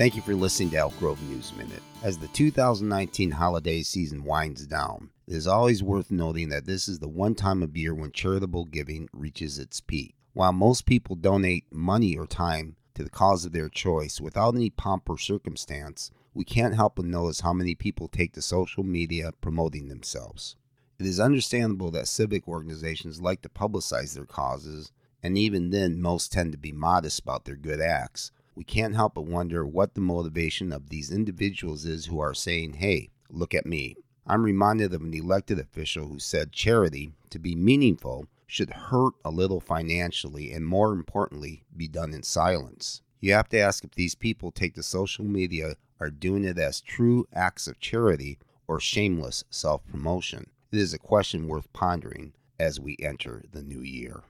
Thank you for listening to Elk Grove News Minute. As the 2019 holiday season winds down, it is always worth noting that this is the one time of year when charitable giving reaches its peak. While most people donate money or time to the cause of their choice without any pomp or circumstance, we can't help but notice how many people take to social media promoting themselves. It is understandable that civic organizations like to publicize their causes, and even then, most tend to be modest about their good acts. We can't help but wonder what the motivation of these individuals is who are saying, hey, look at me. I'm reminded of an elected official who said charity, to be meaningful, should hurt a little financially and, more importantly, be done in silence. You have to ask if these people take to social media are doing it as true acts of charity or shameless self promotion. It is a question worth pondering as we enter the new year.